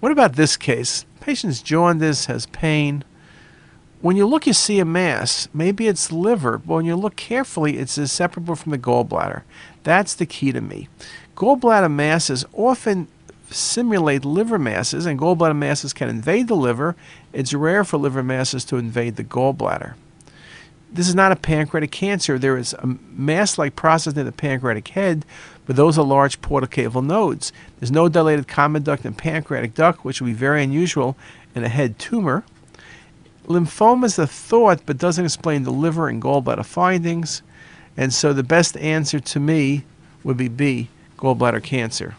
What about this case? Patient's jaundice, has pain. When you look, you see a mass. Maybe it's liver, but when you look carefully, it's inseparable from the gallbladder. That's the key to me. Gallbladder masses often simulate liver masses, and gallbladder masses can invade the liver. It's rare for liver masses to invade the gallbladder. This is not a pancreatic cancer. There is a mass like process in the pancreatic head, but those are large portocaval nodes. There's no dilated common duct and pancreatic duct, which would be very unusual in a head tumor. Lymphoma is a thought, but doesn't explain the liver and gallbladder findings. And so the best answer to me would be B, gallbladder cancer.